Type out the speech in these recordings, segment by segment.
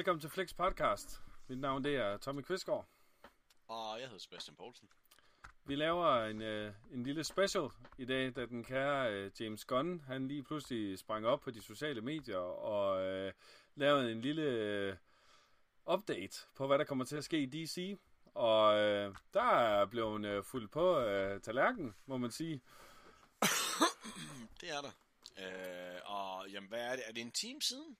Velkommen til Flex Podcast. Mit navn det er Tommy Kvistgaard. Og jeg hedder Sebastian Poulsen. Vi laver en, øh, en lille special i dag, da den kære øh, James Gunn, han lige pludselig sprang op på de sociale medier og øh, lavede en lille øh, update på, hvad der kommer til at ske i DC. Og øh, der er blevet øh, fuldt på øh, tallerken, må man sige. Det er der. Øh, og jamen, hvad er det? Er det en time siden?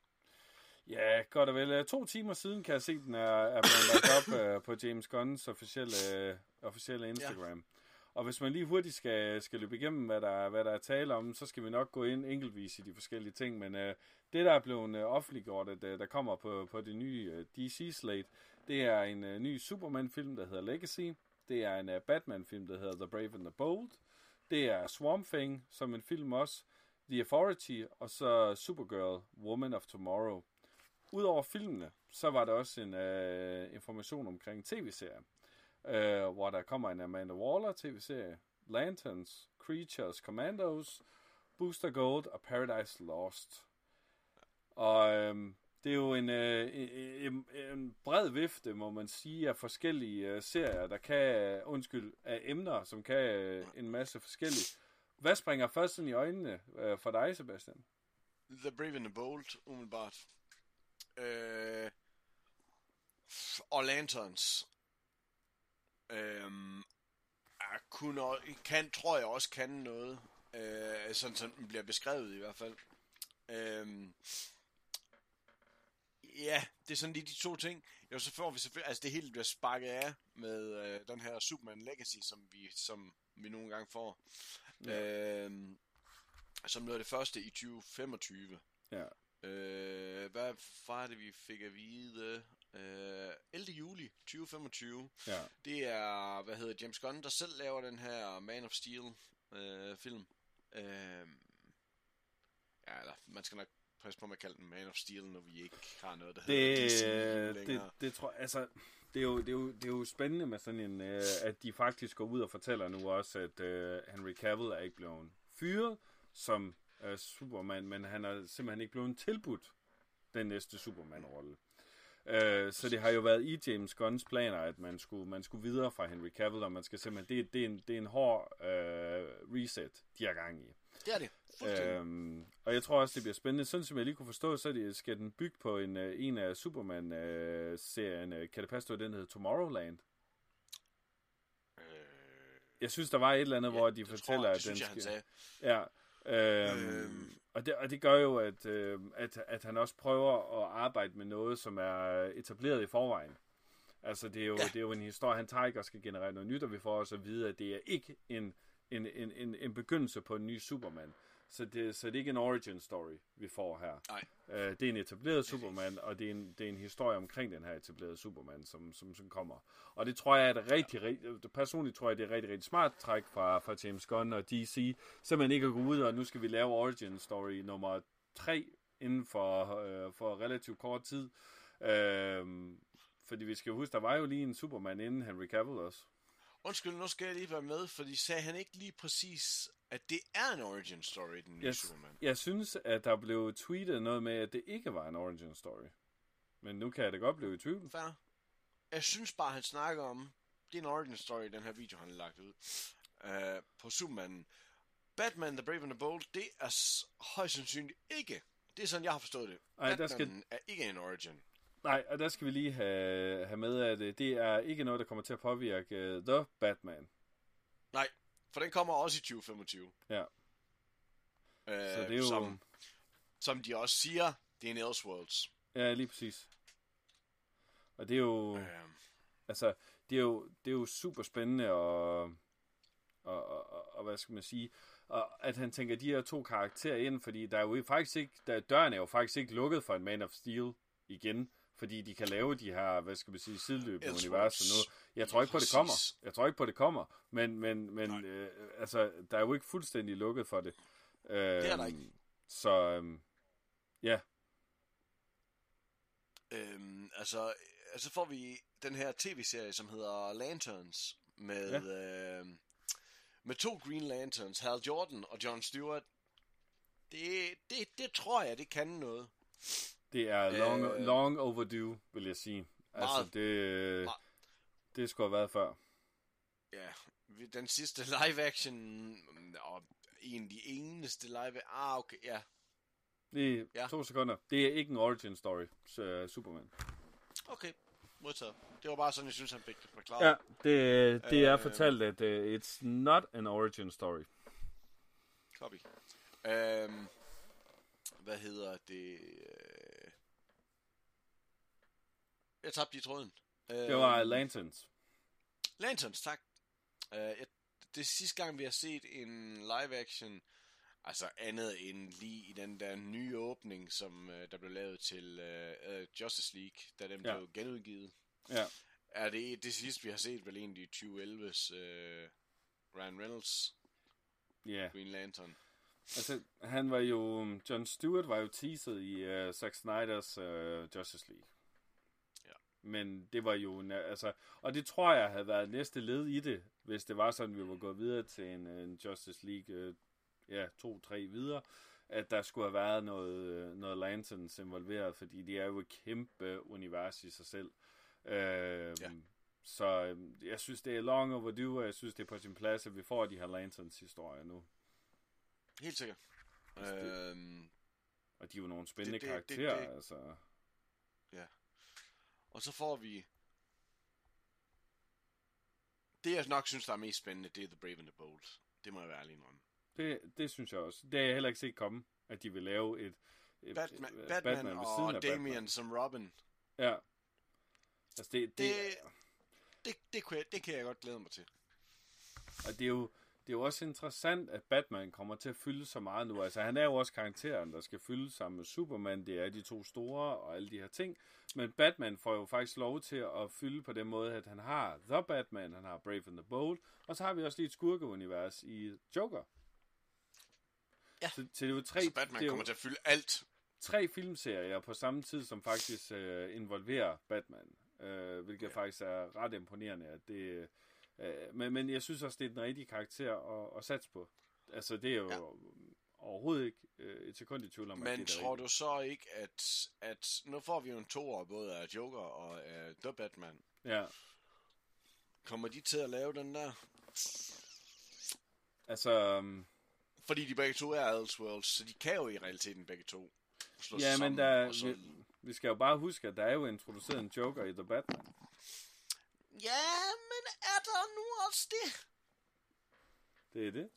Ja, godt og vel. To timer siden kan jeg se, at den er, er blevet lagt op uh, på James Gunns officielle, uh, officielle Instagram. Ja. Og hvis man lige hurtigt skal, skal løbe igennem, hvad der, hvad der er tale om, så skal vi nok gå ind enkeltvis i de forskellige ting. Men uh, det, der er blevet uh, offentliggjort, at uh, der kommer på, på det nye uh, DC-slate, det er en uh, ny Superman-film, der hedder Legacy. Det er en uh, Batman-film, der hedder The Brave and the Bold. Det er Swamp Thing, som en film også. The Authority, og så Supergirl, Woman of Tomorrow. Udover filmene, så var der også en uh, information omkring tv-serier, uh, hvor der kommer en Amanda Waller tv-serie, Lanterns, Creatures, Commandos, Booster Gold og Paradise Lost. Og um, det er jo en, uh, en, en bred vifte, må man sige, af forskellige uh, serier, der kan, undskyld, af emner, som kan uh, en masse forskellige. Hvad springer først ind i øjnene uh, for dig, Sebastian? The Brave and the Bold, umiddelbart. Øh, og Lanterns. Øh, er kun, kan, tror jeg også kan noget. Øh, sådan som den bliver beskrevet i hvert fald. Øh, ja, det er sådan lige de to ting. Jo, så får vi selvfølgelig, altså det hele bliver sparket af med øh, den her Superman Legacy, som vi, som vi nogle gange får. Ja. Øh, som noget af det første i 2025. Ja. Øh, hvad var det, vi fik at vide? Øh, 11. juli 2025. Ja. Det er, hvad hedder James Gunn, der selv laver den her Man of Steel øh, film. Øh, ja, eller man skal nok passe på med at kalde den Man of Steel, når vi ikke har noget, der det, hedder DC det, det tror altså, det er, jo, det, er jo, det er jo spændende med sådan en, øh, at de faktisk går ud og fortæller nu også, at øh, Henry Cavill er ikke blevet fyret som øh, Superman, men han er simpelthen ikke blevet tilbudt den næste Superman-rolle. Øh, så det har jo været i James Gunns planer, at man skulle, man skulle videre fra Henry Cavill, og man skal simpelthen, det, det, er, en, det er en hård øh, reset, de har gang i. Det er det. Øhm, og jeg tror også, det bliver spændende. Sådan som jeg lige kunne forstå, så det, skal den bygge på en, en af Superman-serien. Kan det passe, at den hedder Tomorrowland? Øh, Jeg synes, der var et eller andet, ja, hvor de fortæller, tror jeg, at den jeg, skal... Ja, øhm, Øhm. og, det, og det gør jo, at, øh, at, at han også prøver at arbejde med noget, som er etableret i forvejen. Altså, det er jo, Ja. det er jo en historie, han tager ikke og skal generere noget nyt, og vi får også at vide, at det er ikke en, en, en, en, en begyndelse på en ny Superman. Så det, så det er ikke en origin story, vi får her. Nej. Øh, det er en etableret Superman, og det er en, det er en historie omkring den her etablerede Superman, som, som, som kommer. Og det tror jeg er et rigtig, rigtig, personligt tror jeg, det er et rigtig, rigtig smart træk fra, fra James Gunn og DC, simpelthen ikke at gå ud og nu skal vi lave origin story nummer 3 inden for, øh, for relativt kort tid. Øh, fordi vi skal huske, der var jo lige en Superman inden Henry Cavill også. Undskyld, nu skal jeg lige være med, fordi sagde han ikke lige præcis, at det er en origin story, den nye Jeg, Superman? jeg synes, at der blev tweetet noget med, at det ikke var en origin story. Men nu kan jeg da godt blive i tvivl. Fair. Jeg synes bare, han snakker om, det er en origin story, den her video, han har lagt ud uh, på Superman. Batman, The Brave and the Bold, det er højst sandsynligt ikke. Det er sådan, jeg har forstået det. Ej, der Batman skal- er ikke en origin. Nej, og der skal vi lige have, have med, at øh, det er ikke noget, der kommer til at påvirke uh, The Batman. Nej, for den kommer også i 2025. Ja, Uh, så det er jo... som, som de også siger, det er en Elseworlds. Ja, lige præcis. Og det er jo... Uh, Altså, det er jo, det er jo super spændende og, og, og, og, hvad skal man sige, og at han tænker de her to karakterer ind, fordi der er jo faktisk ikke, der, døren er jo faktisk ikke lukket for en Man of Steel igen, fordi de kan lave de her, hvad skal man sige, sideløbende universer nu. Jeg tror ikke på, det kommer. Jeg tror ikke på, det kommer, men, men, men Nej. øh, altså, der er jo ikke fuldstændig lukket for det. Øh, er der ikke. Så, øhm, ja, Øhm, altså, altså får vi den her tv-serie, som hedder Lanterns, med, ja. øhm, med to Green Lanterns, Hal Jordan og John Stewart. Det, det, det tror jeg, det kan noget. Det er long, øh, long overdue, vil jeg sige. Altså, meget, det, meget. det skulle have været før. Ja, den sidste live action, og egentlig eneste live... Ah, okay, ja. Det er ja. to sekunder. Det er ikke en origin story, så Superman. Okay, modtaget. Det var bare sådan, jeg synes, han fik det forklaret. Ja, det, det er øh, fortalt, at uh, it's not an origin story. Copy. Um, hvad hedder det? Jeg tabte i tråden. Det var Lanterns. Lanterns, tak. Uh, det er sidste gang, vi har set en live action, altså andet end lige i den der nye åbning, som uh, der blev lavet til uh, uh, Justice League, da den ja. blev genudgivet. Ja. Er det det sidste, vi har set, vel egentlig 2011's uh, Ryan Reynolds yeah. Green Lantern? Altså, han var jo, John Stewart var jo teaset i uh, Zack Snyder's uh, Justice League. Men det var jo, altså, og det tror jeg havde været næste led i det, hvis det var sådan, vi var gået videre til en, en Justice League, uh, ja, to-tre videre, at der skulle have været noget, noget Lanterns involveret, fordi de er jo et kæmpe univers i sig selv. Uh, ja. Så jeg synes, det er long overdue, og jeg synes, det er på sin plads, at vi får de her Lanterns historier nu. Helt sikkert. Øhm, og de er jo nogle spændende det, det, karakterer, det, det, altså. Ja. Og så får vi... Det, jeg nok synes, der er mest spændende, det er The Brave and the Bold. Det må jeg være ærlig om. Det, det synes jeg også. Det er jeg heller ikke set komme, at de vil lave et... et Batman, et, Batman, Batman og Damian Batman. som Robin. Ja. Altså, det... Det, det, det, det, det, det kan jeg godt glæde mig til. Og det er jo det er jo også interessant, at Batman kommer til at fylde så meget nu. Altså, han er jo også karakteren, der skal fylde sammen med Superman. Det er de to store og alle de her ting. Men Batman får jo faktisk lov til at fylde på den måde, at han har The Batman, han har Brave and the Bold, og så har vi også lige et skurkeunivers i Joker. Ja. Så, så det er jo tre, altså Batman det er kommer til at fylde alt. Tre filmserier på samme tid, som faktisk øh, involverer Batman. Øh, hvilket ja. faktisk er ret imponerende, at det Øh, men, men jeg synes også, det er den rigtige karakter at, at satse på. Altså, det er jo ja. overhovedet ikke øh, et sekund i tvivl om, Men det tror rigtigt. du så ikke, at, at nu får vi jo en toer både af Joker og af The Batman. Ja. Kommer de til at lave den der? Altså... Um... Fordi de begge to er Elseworlds, så de kan jo i realiteten begge to slå Ja, men der, så... vi, vi skal jo bare huske, at der er jo introduceret en Joker i The Batman. Ja, men er der nu også det? Det er det.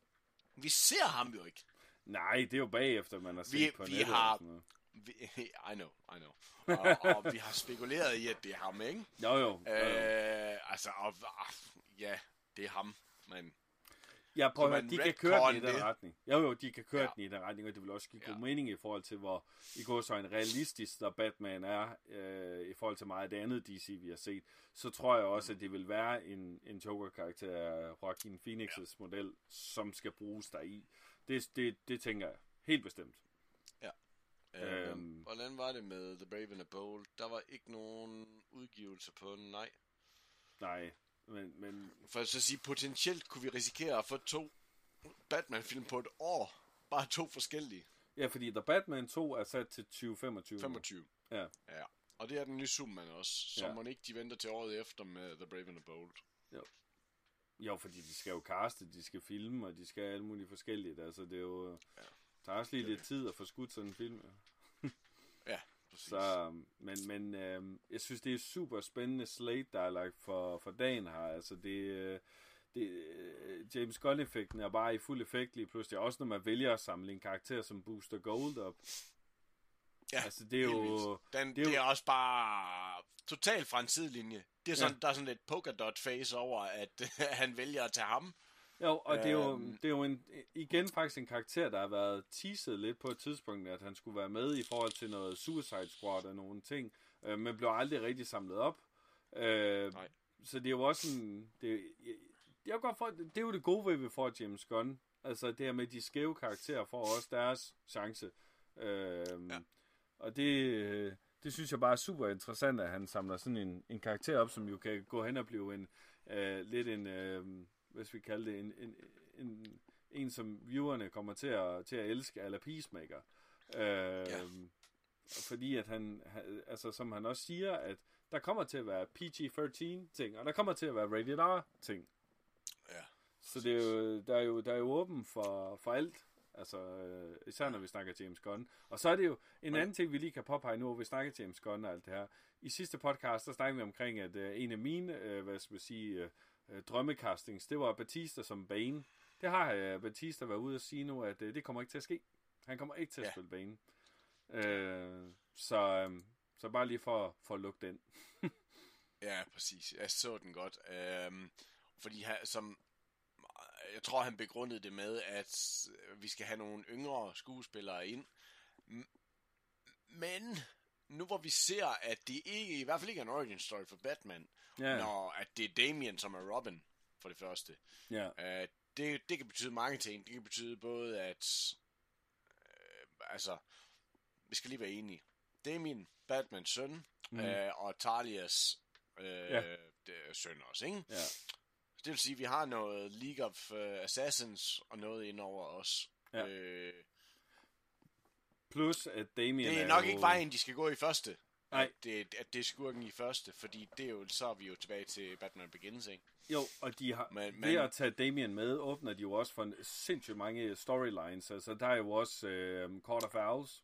Vi ser ham jo ikke. Nej, det er jo bagefter, man har set vi, på vi nettet har, og sådan noget. Vi, I know, I know. og, og vi har spekuleret i, at det er ham, ikke? Jo, jo. jo, jo. Øh, altså, og, ja, det er ham, men Ja, prøv at de kan køre den i den retning. Jo, jo, de kan køre ja. den i den retning, og det vil også give ja. god mening i forhold til, hvor i går så en realistisk, der Batman er, øh, i forhold til meget af det andet DC, vi har set, så tror jeg også, at det vil være en, en Joker-karakter af Joaquin Phoenix' ja. model, som skal bruges der i. Det, det, det tænker jeg helt bestemt. Ja. Øhm, øhm, hvordan var det med The Brave and the Bold? Der var ikke nogen udgivelse på nej. Nej, men, men... For så at sige, potentielt kunne vi risikere at få to Batman-film på et år. Bare to forskellige. Ja, fordi The Batman 2 er sat til 2025. 25. Ja. Ja. Og det er den nye Superman også. Så ja. må ikke de venter til året efter med The Brave and the Bold. Jo. Jo, fordi de skal jo caste, de skal filme, og de skal alle mulige forskellige. Altså, det er jo... Ja. tager også lige lidt tid at få skudt sådan en film. ja, præcis. Så, men men øh, jeg synes, det er super spændende slate, der er lagt for, for dagen her. Altså, det, øh, det, øh, James Gunn-effekten er bare i fuld effekt lige pludselig. Også når man vælger at samle en karakter som Booster Gold op. Ja, altså, det er jo... Den, det, er, det er jo... også bare totalt fra en sidelinje. Det er sådan, ja. Der er sådan lidt polka dot face over, at han vælger at tage ham. Jo, og det er jo, øhm. det er jo en, igen faktisk en karakter, der har været teaset lidt på et tidspunkt, at han skulle være med i forhold til noget Suicide Squad og nogle ting, øh, men blev aldrig rigtig samlet op. Øh, Nej. Så det er jo også en... Det, jeg, jeg godt for, det er jo det gode ved, at vi får James Gunn. Altså det her med de skæve karakterer får også deres chance. Øh, ja. Og det, det synes jeg bare er super interessant, at han samler sådan en, en karakter op, som jo kan gå hen og blive en øh, lidt en... Øh, skal vi kalde det, en, en, en, en som viewerne kommer til at, til at elske, eller Peacemaker. Øh, ja. fordi at han, altså som han også siger, at der kommer til at være PG-13 ting, og der kommer til at være rated R ting. Ja. Så det er jo, der, er jo, der er jo åben for, for alt. Altså, øh, især når vi snakker James Gunn. Og så er det jo en anden ting, vi lige kan påpege nu, hvor vi snakker James Gunn og alt det her. I sidste podcast, der snakkede vi omkring, at øh, en af mine, øh, hvad skal man sige, øh, drømmecastings, det var Batista som Bane. Det har øh, Batista været ude at sige nu, at øh, det kommer ikke til at ske. Han kommer ikke til at Ja. spille Bane. Øh, så, øh, så bare lige for, for at lukke den. Ja, præcis. Jeg så den godt. Øhm, fordi han, som, jeg tror, han begrundede det med, at vi skal have nogle yngre skuespillere ind. Men nu hvor vi ser, at det ikke, i hvert fald ikke er en origin story for Batman, Ja, når at det er Damien, som er Robin, for det første. ja, Uh, det, det kan betyde mange ting. Det kan betyde både, at... Uh, altså, vi skal lige være enige. Damien, Batmans søn, Mm. uh, og Talias Ja. ja. søn også, ikke? ja. Det vil sige, at vi har noget League of uh, Assassins og noget ind over os. Ja. Øh, Plus, at Damien det er er nok jo... ikke vejen, de skal gå i første. Nej. At det, at det er skurken i første, fordi det er jo, så er vi jo tilbage til Batman Begins, ikke? Jo, og de har, men, men- ved at tage Damien med, åbner de jo også for en sindssygt mange storylines. Altså, der er jo også øh, Court of Owls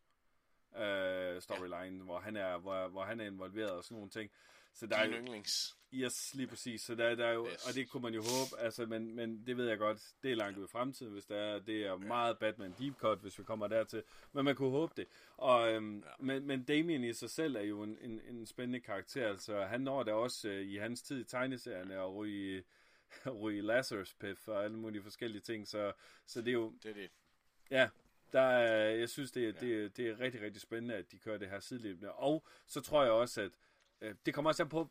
øh, storyline, ja. hvor, han er, hvor, hvor han er involveret og sådan nogle ting. Så der er Din jo, yndlings. yes, lige præcis. Så der, der er jo, Yes. og det kunne man jo håbe, altså, men, men det ved jeg godt, det er langt ud i fremtiden, hvis der er, det er meget Batman deep cut, hvis vi kommer dertil. Men man kunne håbe det. Og, øhm, ja. men, men Damien i sig selv er jo en, en, en spændende karakter. Altså, han når da også øh, i hans tid i tegneserierne at ryge, ryge Lazarus Piff og alle mulige forskellige ting. Så, så det er jo, Det er det. ja, der er, jeg synes, det, er- det, er- det er rigtig, rigtig spændende, at de kører det her sideløbende. Og så tror jeg også, at øh, det kommer også an på,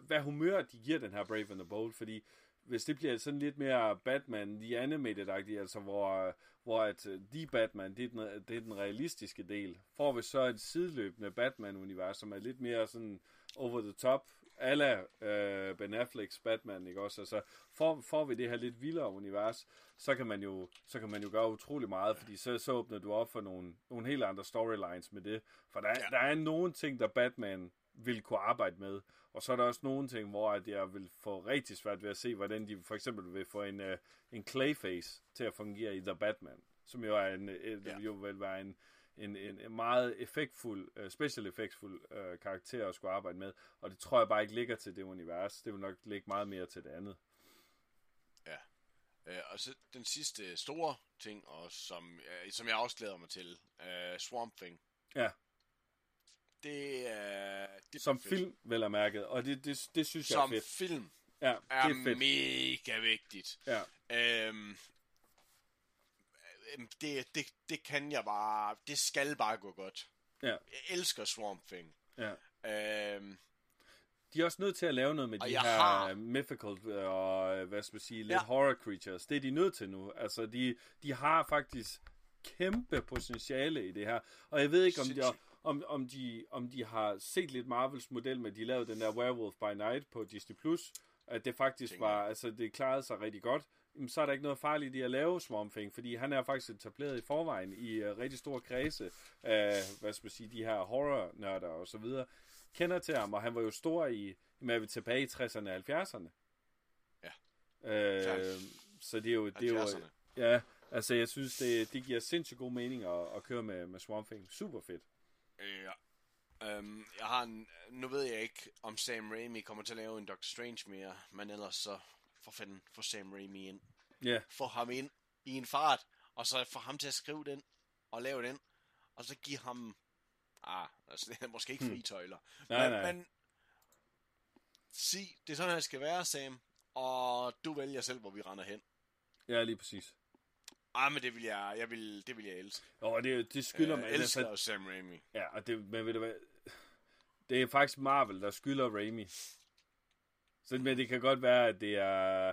hvad humør de giver den her Brave and the Bold, fordi hvis det bliver sådan lidt mere Batman, The Animated-agtigt, altså hvor, hvor at øh, The Batman, det er, den, det er den realistiske del, får vi så et sideløbende Batman-univers, som er lidt mere sådan over the top, ala øh, Ben Afflecks Batman, ikke også? Altså, får, får vi det her lidt vildere univers, så kan man jo, så kan man jo gøre utrolig meget, fordi så, så åbner du op for nogle, nogle helt andre storylines med det. For der, der er nogle ting, der Batman vil kunne arbejde med, og så er der også nogle ting, hvor at jeg vil få rigtig svært ved at se, hvordan de for eksempel vil få en, uh, en Clayface til at fungere i The Batman, som jo, er en, et, Ja. jo vil være en, en, en, meget effektfuld, uh, special effectful uh, karakter at skulle arbejde med, og det tror jeg bare ikke ligger til det univers. Det vil nok ligge meget mere til det andet. Øh, og så den sidste store ting, og som, øh, som jeg også glæder mig til, øh, Swamp Thing. Ja. Det er... Det Som fedt. film, vel er mærket, og det, det, det synes jeg er Som fedt. film Ja, er, det er fedt. mega vigtigt. Ja, øhm, det, det, det kan jeg bare... Det skal bare gå godt. ja, Jeg elsker Swamp Thing. ja. Øhm, De er også nødt til at lave noget med de her har- mythical og, øh, hvad skal man sige, lidt Ja. horror creatures. Det er de nødt til nu. Altså, de, de har faktisk kæmpe potentiale i det her. Og jeg ved ikke, om de, om, om, de, om de har set lidt Marvels model med, de lavede den der Werewolf by Night på Disney+, Plus, at det faktisk var, altså det klarede sig rigtig godt. Jamen, så er der ikke noget farligt i at lave Swamp Thing, fordi han er faktisk etableret i forvejen i uh, rigtig store kredse af, hvad skal man sige, de her horror-nørder og så videre, kender til ham, og han var jo stor i, med vi tilbage i 60'erne og 70'erne. Ja. Øh, så det er jo, det er jo, 70'erne. ja, altså jeg synes, det, det giver sindssygt god mening at, at køre med, med Swamp Thing. Super fedt. Ja. Øhm, jeg har en, nu ved jeg ikke, om Sam Raimi kommer til at lave en Doctor Strange mere, men ellers så for fanden, få Sam Raimi ind. Ja, Få ham ind i en fart, og så få ham til at skrive den, og lave den, og så give ham, ah, altså det er måske ikke fri tøjler, Nej, men, nej. men sig, det er sådan, det skal være, Sam, og du vælger selv, hvor vi render hen. ja lige præcis. Ah, men det vil jeg, jeg vil, det vil jeg elske. Og det, det skylder man. Jeg elsker altså, Sam Raimi. Ja, og det, men ved du hvad, det er faktisk Marvel, der skylder Raimi. Så, men det kan godt være, at det er,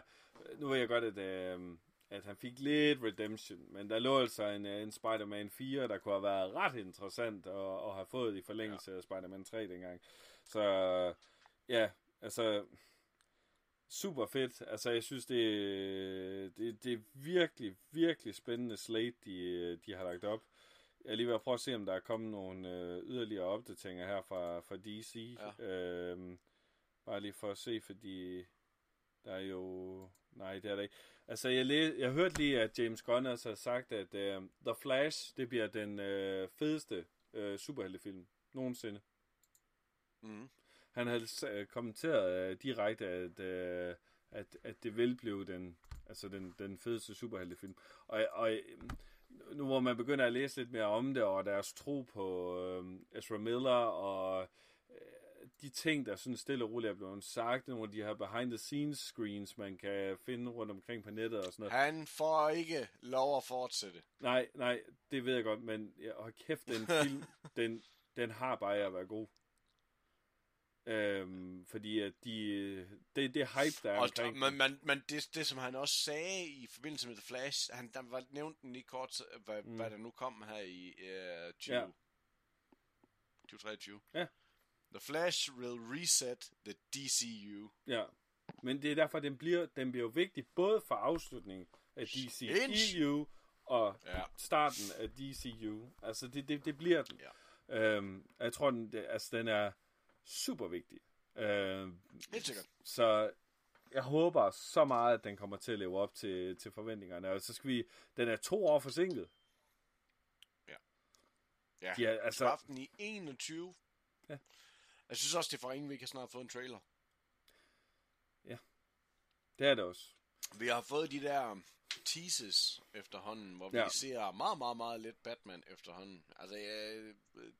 nu ved jeg godt, at, øh, at han fik lidt redemption, men der lå altså en, øh, en Spider-Man 4, der kunne have været ret interessant at, at have fået i forlængelse ja. af Spider-Man 3 dengang. Så ja, altså super fedt. Altså jeg synes, det, det, det er virkelig, virkelig spændende slate, de, de har lagt op. Jeg er lige ved at prøve at se, om der er kommet nogle øh, yderligere opdateringer her fra, fra DC. Ja. Øhm, bare lige for at se, fordi der er jo... Nej, det er der ikke. Altså, jeg, læ... jeg hørte lige, at James Gunn også har sagt, at øh, The Flash, det bliver den øh, fedeste øh, superheltefilm nogensinde. Mm. Han havde øh, kommenteret øh, direkte, at, øh, at, at det vil blive den, altså den, den fedeste superheltefilm. Og, og nu hvor man begynder at læse lidt mere om det, og deres tro på øh, Ezra Miller, og øh, de ting, der sådan stille og roligt er blevet sagt, nogle af de her behind-the-scenes screens, man kan finde rundt omkring på nettet og sådan noget. Han får ikke lov at fortsætte. Nej, nej, det ved jeg godt, men ja, hold kæft, den film, den, den har bare at være god. Øhm, fordi at de, det, det hype, der er Og, omkring men men, men det, det, som han også sagde i forbindelse med The Flash, han, der var nævnt den lige kort, hvad, Mm. hvad der nu kom her i uh, 20, Ja. ja. 2023. Ja. The Flash will reset the DCU. Ja, men det er derfor, den bliver, den bliver vigtig, både for afslutningen af DCEU og Ja. starten af DCU. Altså, det, det, det bliver den. Ja. Øhm, jeg tror, den, det, altså, den er super vigtig. Øhm, Helt sikkert. Så jeg håber så meget, at den kommer til at leve op til, til forventningerne. Og så skal vi... Den er to år forsinket. Ja. De er, Altså... aften i 21. Ja. Jeg synes også, det er for ingen, vi kan snart få en trailer. det er det også. Vi har fået de der teases efterhånden, hvor Ja. vi ser meget, meget, meget lidt Batman efterhånden. Altså, ja,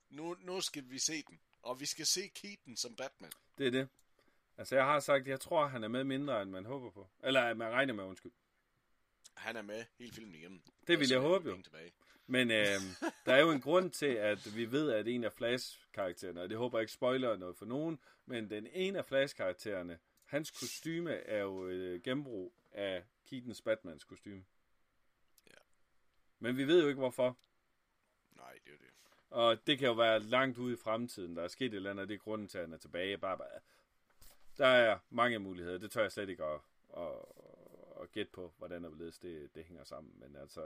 nu, nu skal vi se den. Og vi skal se Keaton som Batman. Det er det. Altså, jeg har sagt, jeg tror, han er med mindre, end man håber på. Eller, at man regner med, undskyld. Han er med hele filmen igennem. Det vil jeg håbe, jo. Tilbage. Men øh, der er jo en grund til, at vi ved, at en af Flash-karaktererne, og det håber jeg ikke spoiler noget for nogen, men den ene af Flash-karaktererne, hans kostyme er jo øh, genbrug af Keatons Batmans kostyme. Ja. Men vi ved jo ikke, hvorfor. Nej, det er jo det. Og det kan jo være langt ude i fremtiden. Der er sket et eller andet, og det er grunden til, at han er tilbage. Bare, bare. Der er mange muligheder. Det tør jeg slet ikke at, at, at gætte på, hvordan og hvorledes det, det hænger sammen. Men altså,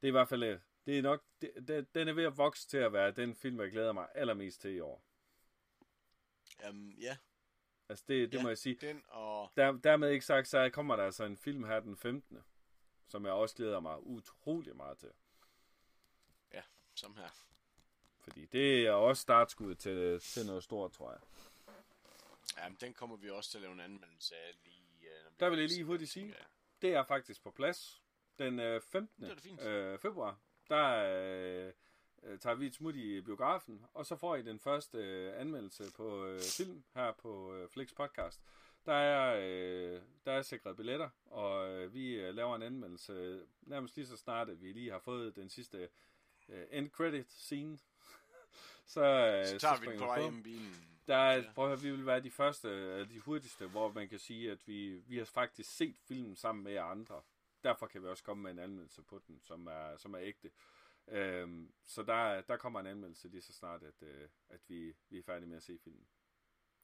det er i hvert fald, øh, det er nok, det, det, den er ved at vokse til at være den film, jeg glæder mig allermest til i år. Um, ja, Altså, det, det Ja. må jeg sige. den og... Der, dermed ikke sagt, så kommer der altså en film her den 15. Som jeg også glæder mig utrolig meget til. Ja, som her. Fordi det er også startskud til, til noget stort, tror jeg. Jamen, den kommer vi også til at lave en anmeldelse af lige... Uh, når vi Der vil jeg lige hurtigt sige, Ja. det er faktisk på plads. Den øh, 15. Det er da fint. Øh, februar, der øh, øh, tager vi et smut i biografen, og så får I den første øh, anmeldelse på øh, film her på øh, Flix Podcast. Der er, øh, der er sikret billetter, og øh, vi øh, laver en anmeldelse øh, nærmest lige så snart, at vi lige har fået den sidste øh, end credit scene. så, øh, Så tager vi den på vej hjem bilen. Der er, Ja. prøv at høre, vi vil være de første, de hurtigste, hvor man kan sige, at vi, vi har faktisk set filmen sammen med jer andre. Derfor kan vi også komme med en anmeldelse på den, som er, som er ægte. Øhm, så der, der kommer en anmeldelse lige så snart, at, øh, at vi, vi er færdige med at se filmen.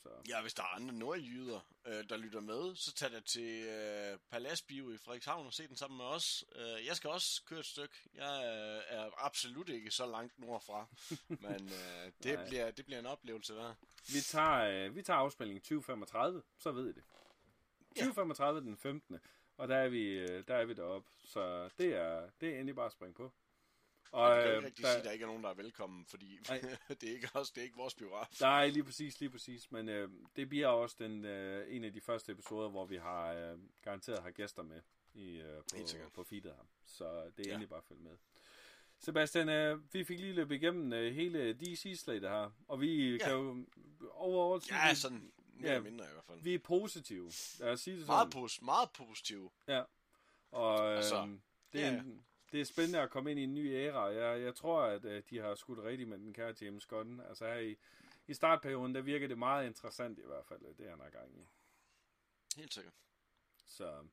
Så. Ja, hvis der er andre nordjyder, øh, der lytter med, så tag dig til øh, Paladsbio i Frederikshavn og se den sammen med os. Øh, jeg skal også køre et stykke. Jeg øh, er absolut ikke så langt nordfra, men øh, det, Nej. bliver, det bliver en oplevelse der. Vi tager, øh, vi tager afspilning 2035, så ved I det. 2035 den 15. Og der er vi, øh, der er vi deroppe. Så det er, det er endelig bare at springe på. Og Og det kan jo øh, ikke rigtig der- sige, at der ikke er nogen, der er velkommen, fordi det er ikke os, det er ikke vores biograf. Nej, lige præcis, lige præcis. Men øh, det bliver også den, øh, en af de første episoder, hvor vi har øh, garanteret har gæster med i, øh, på, på feedet her. Så det er Ja. endelig bare at følge med. Sebastian, øh, vi fik lige løbet igennem øh, hele DC-slaget her, og vi Ja. kan jo overall sige, Ja, sådan mere Ja. mindre i hvert fald. vi er positive. Lad os sige det Meget, sådan. pos- meget positive. Og øh, Altså, det, er ja. en, det er spændende at komme ind i en ny æra. Jeg, jeg tror, at øh, de har skudt rigtigt med den kære James Gunn. Altså her i, i startperioden, der virker det meget interessant i hvert fald, det han har gang i. Helt sikkert. Så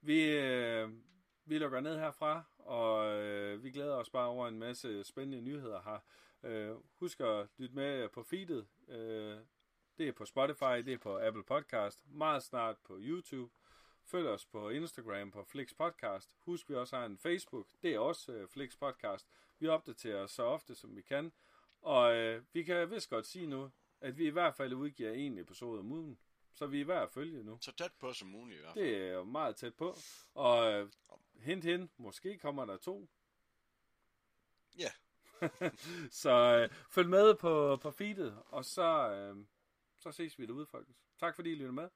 vi, øh, vi lukker ned herfra, og øh, vi glæder os bare over en masse spændende nyheder her. Øh, husk at lytte med på feedet. Øh, det er på Spotify, det er på Apple Podcast, meget snart på YouTube. Følg os på Instagram på Flix Podcast. Husk, vi også har en Facebook. Det er også øh, Flix Podcast. Vi opdaterer os så ofte, som vi kan. Og øh, vi kan vist godt sige nu, at vi i hvert fald udgiver en episode om ugen. Så vi er værd at følge nu. Så tæt på som muligt i hvert fald. Det er meget tæt på. Og øh, hint, hint, måske kommer der to. Ja. så øh, følg med på, på feedet, og så, øh, så ses vi derude, folkens. Tak fordi I lyttede med.